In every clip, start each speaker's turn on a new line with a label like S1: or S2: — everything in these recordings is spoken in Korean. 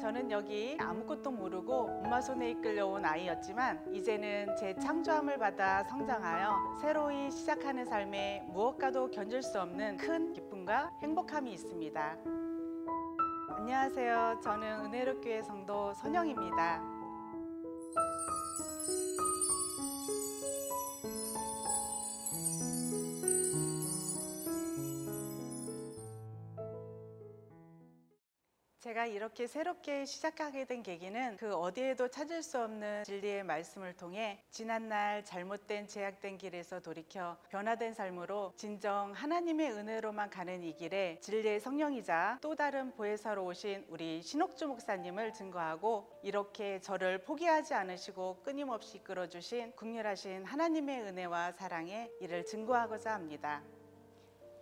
S1: 저는 여기 아무것도 모르고 엄마 손에 이끌려온 아이였지만 이제는 제 창조함을 받아 성장하여 새로이 시작하는 삶에 무엇과도 견줄 수 없는 큰 기쁨과 행복함이 있습니다. 안녕하세요. 저는 은혜롭교회 성도 선영입니다. 제가 이렇게 새롭게 시작하게 된 계기는 그 어디에도 찾을 수 없는 진리의 말씀을 통해 지난날 잘못된 제약된 길에서 돌이켜 변화된 삶으로 진정 하나님의 은혜로만 가는 이 길에 진리의 성령이자 또 다른 보혜사로 오신 우리 신옥주 목사님을 증거하고 이렇게 저를 포기하지 않으시고 끊임없이 이끌어주신 국률하신 하나님의 은혜와 사랑에 이를 증거하고자 합니다.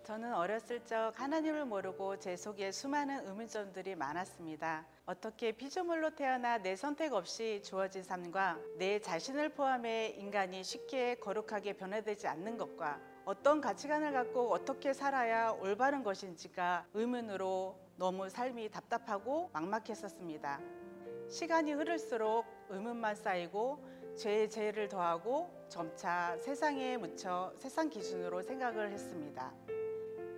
S1: 저는 어렸을 적 하나님을 모르고 제 속에 수많은 의문점들이 많았습니다. 어떻게 피조물로 태어나 내 선택 없이 주어진 삶과 내 자신을 포함해 인간이 쉽게 거룩하게 변화되지 않는 것과 어떤 가치관을 갖고 어떻게 살아야 올바른 것인지가 의문으로 너무 삶이 답답하고 막막했었습니다. 시간이 흐를수록 의문만 쌓이고 죄에 죄를 더하고 점차 세상에 묻혀 세상 기준으로 생각을 했습니다.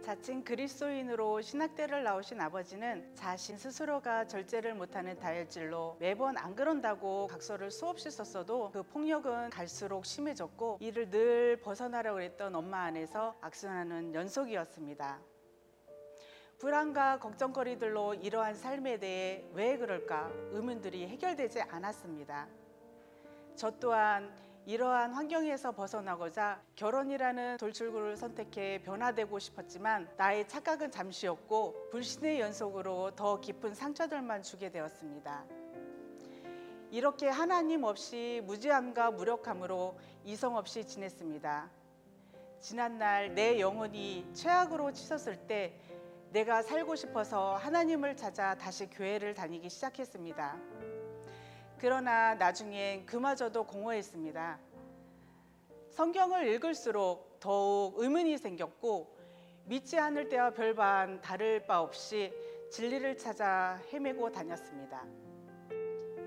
S1: 자칭 그리스도인으로 신학대를 나오신 아버지는 자신 스스로가 절제를 못하는 다혈질로 매번 안 그런다고 각서를 수없이 썼어도 그 폭력은 갈수록 심해졌고 이를 늘 벗어나려고 했던 엄마 안에서 악순환은 연속이었습니다. 불안과 걱정거리들로 이러한 삶에 대해 왜 그럴까 의문들이 해결되지 않았습니다. 저 또한 이러한 환경에서 벗어나고자 결혼이라는 돌출구를 선택해 변화되고 싶었지만 나의 착각은 잠시였고 불신의 연속으로 더 깊은 상처들만 주게 되었습니다. 이렇게 하나님 없이 무지함과 무력함으로 이성 없이 지냈습니다. 지난날 내 영혼이 최악으로 치솟을 때 내가 살고 싶어서 하나님을 찾아 다시 교회를 다니기 시작했습니다. 그러나 나중엔 그마저도 공허했습니다. 성경을 읽을수록 더욱 의문이 생겼고 믿지 않을 때와 별반 다를 바 없이 진리를 찾아 헤매고 다녔습니다.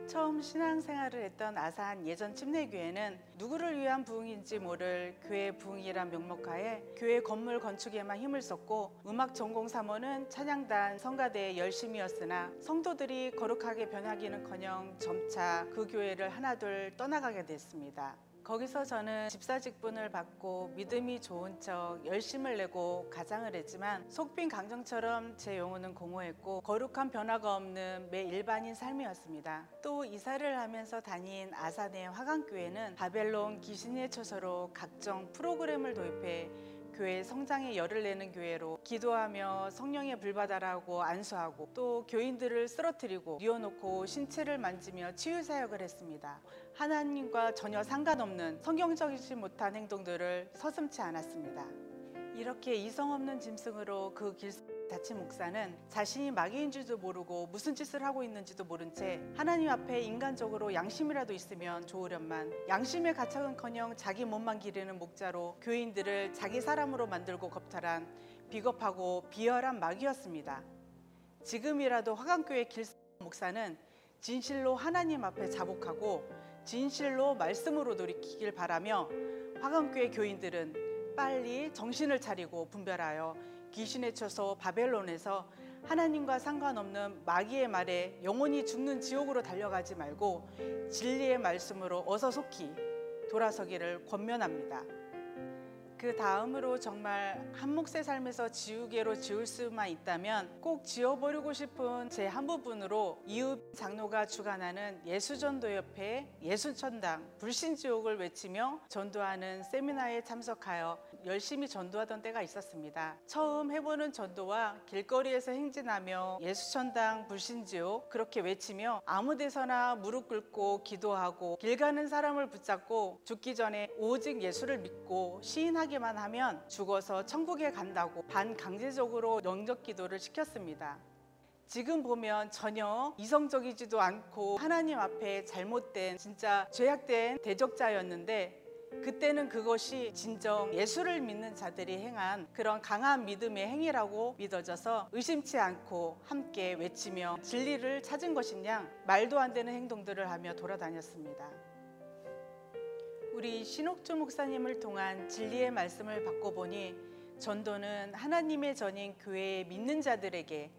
S1: 처음 신앙생활을 했던 아산 예전 침례교회는 누구를 위한 부흥인지 모를 교회 부흥이란 명목하에 교회 건물 건축에만 힘을 썼고 음악 전공 사모는 찬양단 성가대에 열심이었으나 성도들이 거룩하게 변하기는커녕 점차 그 교회를 하나둘 떠나가게 됐습니다. 거기서 저는 집사 직분을 받고 믿음이 좋은 척 열심을 내고 가장을 했지만 속빈 강정처럼 제 영혼은 공허했고 거룩한 변화가 없는 매 일반인 삶이었습니다. 또 이사를 하면서 다닌 아산의 화강교회는 바벨론 귀신의 처소로 각종 프로그램을 도입해 교회 성장에 열을 내는 교회로 기도하며 성령의 불바다라고 안수하고 또 교인들을 쓰러뜨리고 뉘어놓고 신체를 만지며 치유 사역을 했습니다. 하나님과 전혀 상관없는 성경적이지 못한 행동들을 서슴지 않았습니다. 이렇게 이성 없는 짐승으로 그 길 자치 목사는 자신이 마귀인지도 모르고 무슨 짓을 하고 있는지도 모른 채 하나님 앞에 인간적으로 양심이라도 있으면 좋으련만 양심의 가책은커녕 자기 몸만 기르는 목자로 교인들을 자기 사람으로 만들고 겁탈한 비겁하고 비열한 마귀였습니다. 지금이라도 화강교회 길 목사는 진실로 하나님 앞에 자복하고 진실로 말씀으로 돌이키길 바라며 화강교회 교인들은 빨리 정신을 차리고 분별하여 귀신에 쳐서 바벨론에서 하나님과 상관없는 마귀의 말에 영원히 죽는 지옥으로 달려가지 말고 진리의 말씀으로 어서 속히 돌아서기를 권면합니다. 그 다음으로 정말 한 몫의 삶에서 지우개로 지울 수만 있다면 꼭 지워버리고 싶은 제 한 부분으로 이웃 장로가 주관하는 예수전도협회 예수천당 불신지옥을 외치며 전도하는 세미나에 참석하여 열심히 전도하던 때가 있었습니다. 처음 해보는 전도와 길거리에서 행진하며 예수천당 불신지옥 그렇게 외치며 아무 데서나 무릎 꿇고 기도하고 길 가는 사람을 붙잡고 죽기 전에 오직 예수를 믿고 시인하기 하기만 하면 죽어서 천국에 간다고 반강제적으로 영적 기도를 시켰습니다. 지금 보면 전혀 이성적이지도 않고 하나님 앞에 잘못된 진짜 죄악된 대적자였는데 그때는 그것이 진정 예수를 믿는 자들이 행한 그런 강한 믿음의 행위라고 믿어져서 의심치 않고 함께 외치며 진리를 찾은 것이냐 말도 안 되는 행동들을 하며 돌아다녔습니다. 우리 신옥주 목사님을 통한 진리의 말씀을 받고 보니 전도는 하나님의 전인 교회의 믿는 자들에게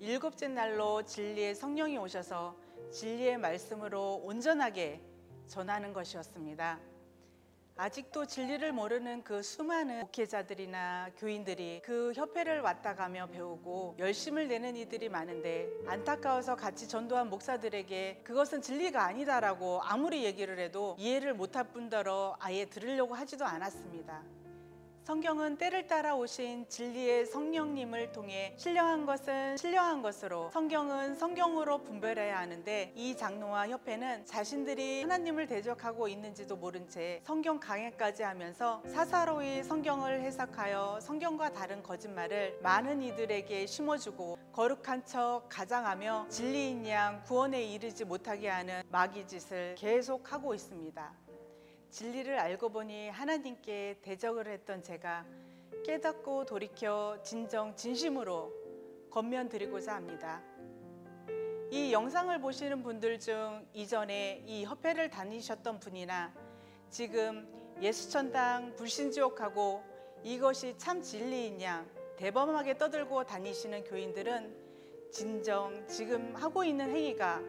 S1: 일곱째 날로 진리의 성령이 오셔서 진리의 말씀으로 온전하게 전하는 것이었습니다. 아직도 진리를 모르는 그 수많은 목회자들이나 교인들이 그 협회를 왔다 가며 배우고 열심을 내는 이들이 많은데 안타까워서 같이 전도한 목사들에게 그것은 진리가 아니다라고 아무리 얘기를 해도 이해를 못할 뿐더러 아예 들으려고 하지도 않았습니다. 성경은 때를 따라 오신 진리의 성령님을 통해 신령한 것은 신령한 것으로 성경은 성경으로 분별해야 하는데 이 장로와 협회는 자신들이 하나님을 대적하고 있는지도 모른 채 성경 강해까지 하면서 사사로이 성경을 해석하여 성경과 다른 거짓말을 많은 이들에게 심어주고 거룩한 척 가장하며 진리인 양 구원에 이르지 못하게 하는 마귀 짓을 계속하고 있습니다. 진리를 알고 보니 하나님께 대적을 했던 제가 깨닫고 돌이켜 진정 진심으로 건면 드리고자 합니다. 이 영상을 보시는 분들 중 이전에 이 협회를 다니셨던 분이나 지금 예수천당 불신지옥하고 이것이 참 진리이냐 대범하게 떠들고 다니시는 교인들은 진정 지금 하고 있는 행위가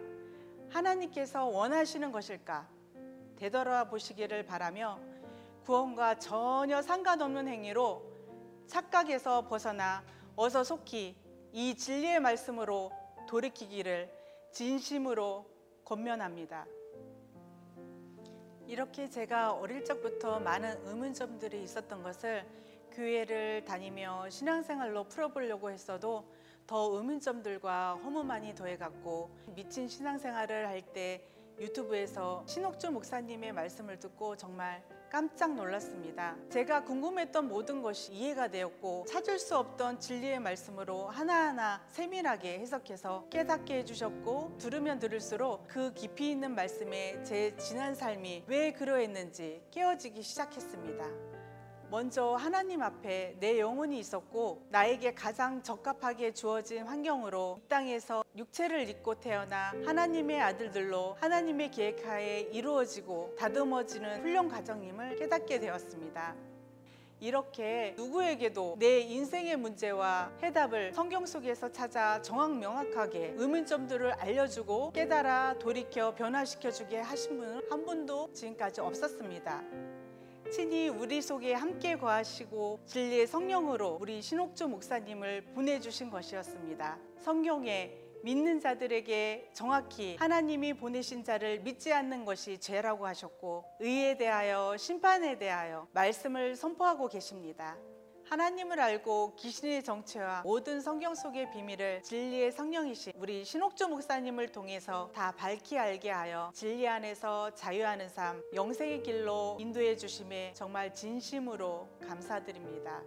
S1: 하나님께서 원하시는 것일까? 되돌아 보시기를 바라며 구원과 전혀 상관없는 행위로 착각에서 벗어나 어서 속히 이 진리의 말씀으로 돌이키기를 진심으로 권면합니다. 이렇게 제가 어릴 적부터 많은 의문점들이 있었던 것을 교회를 다니며 신앙생활로 풀어보려고 했어도 더 의문점들과 허무만이 더해갔고 미친 신앙생활을 할 때 유튜브에서 신옥주 목사님의 말씀을 듣고 정말 깜짝 놀랐습니다. 제가 궁금했던 모든 것이 이해가 되었고 찾을 수 없던 진리의 말씀으로 하나하나 세밀하게 해석해서 깨닫게 해주셨고 들으면 들을수록 그 깊이 있는 말씀에 제 지난 삶이 왜 그러했는지 깨어지기 시작했습니다. 먼저 하나님 앞에 내 영혼이 있었고 나에게 가장 적합하게 주어진 환경으로 이 땅에서 육체를 입고 태어나 하나님의 아들들로 하나님의 계획하에 이루어지고 다듬어지는 훈련 과정임을 깨닫게 되었습니다. 이렇게 누구에게도 내 인생의 문제와 해답을 성경 속에서 찾아 정확 명확하게 의문점들을 알려주고 깨달아 돌이켜 변화시켜주게 하신 분은 한 분도 지금까지 없었습니다. 친히 우리 속에 함께 거하시고 진리의 성령으로 우리 신옥주 목사님을 보내주신 것이었습니다. 성경에 믿는 자들에게 정확히 하나님이 보내신 자를 믿지 않는 것이 죄라고 하셨고 의에 대하여 심판에 대하여 말씀을 선포하고 계십니다. 하나님을 알고 귀신의 정체와 모든 성경 속의 비밀을 진리의 성령이신 우리 신옥주 목사님을 통해서 다 밝히 알게 하여 진리 안에서 자유하는 삶, 영생의 길로 인도해 주심에 정말 진심으로 감사드립니다.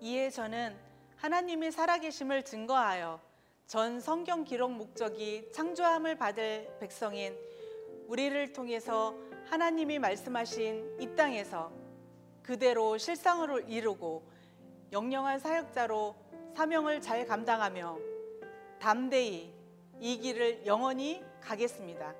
S1: 이에 저는 하나님의 살아계심을 증거하여 전 성경 기록 목적이 창조함을 받을 백성인 우리를 통해서 하나님이 말씀하신 이 땅에서 그대로 실상을 이루고 영영한 사역자로 사명을 잘 감당하며 담대히 이 길을 영원히 가겠습니다.